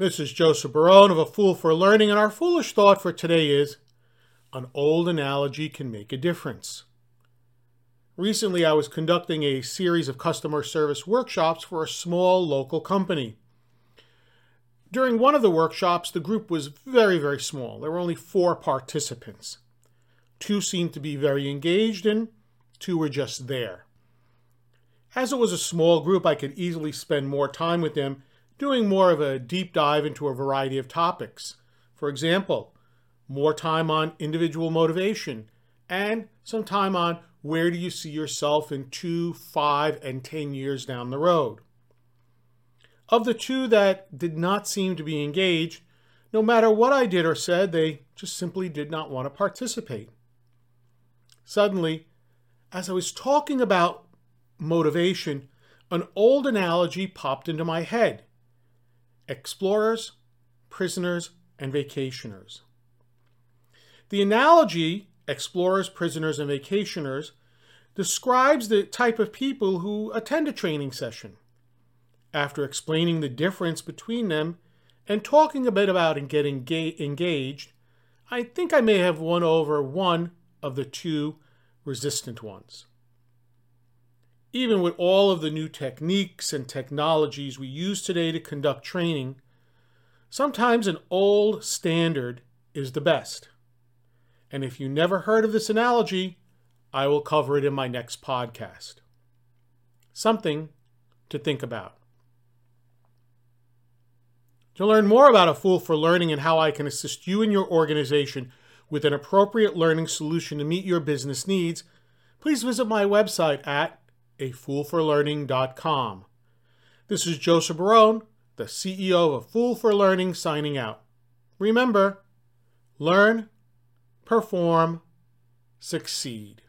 This is Joseph Barone of A Fool for Learning, and our foolish thought for today is an old analogy can make a difference. Recently, I was conducting a series of customer service workshops for a small local company. During one of the workshops, the group was very, very small. There were only four participants. Two seemed to be very engaged, and two were just there. As it was a small group, I could easily spend more time with them doing more of a deep dive into a variety of topics. For example, more time on individual motivation and some time on where do you see yourself in two, five, and 10 years down the road. Of the two that did not seem to be engaged, no matter what I did or said, they just simply did not want to participate. Suddenly, as I was talking about motivation, an old analogy popped into my head explorers, prisoners, and vacationers. The analogy, explorers, prisoners, and vacationers, describes the type of people who attend a training session. After explaining the difference between them and talking a bit about and getting engaged, I think I may have won over one of the two resistant ones. Even with all of the new techniques and technologies we use today to conduct training, sometimes an old standard is the best. And if you never heard of this analogy, I will cover it in my next podcast. Something to think about. To learn more about A Fool for Learning and how I can assist you and your organization with an appropriate learning solution to meet your business needs, please visit my website at afoolforlearning.com. This is Joseph Barone, the CEO of Fool for Learning, signing out. Remember, learn, perform, succeed.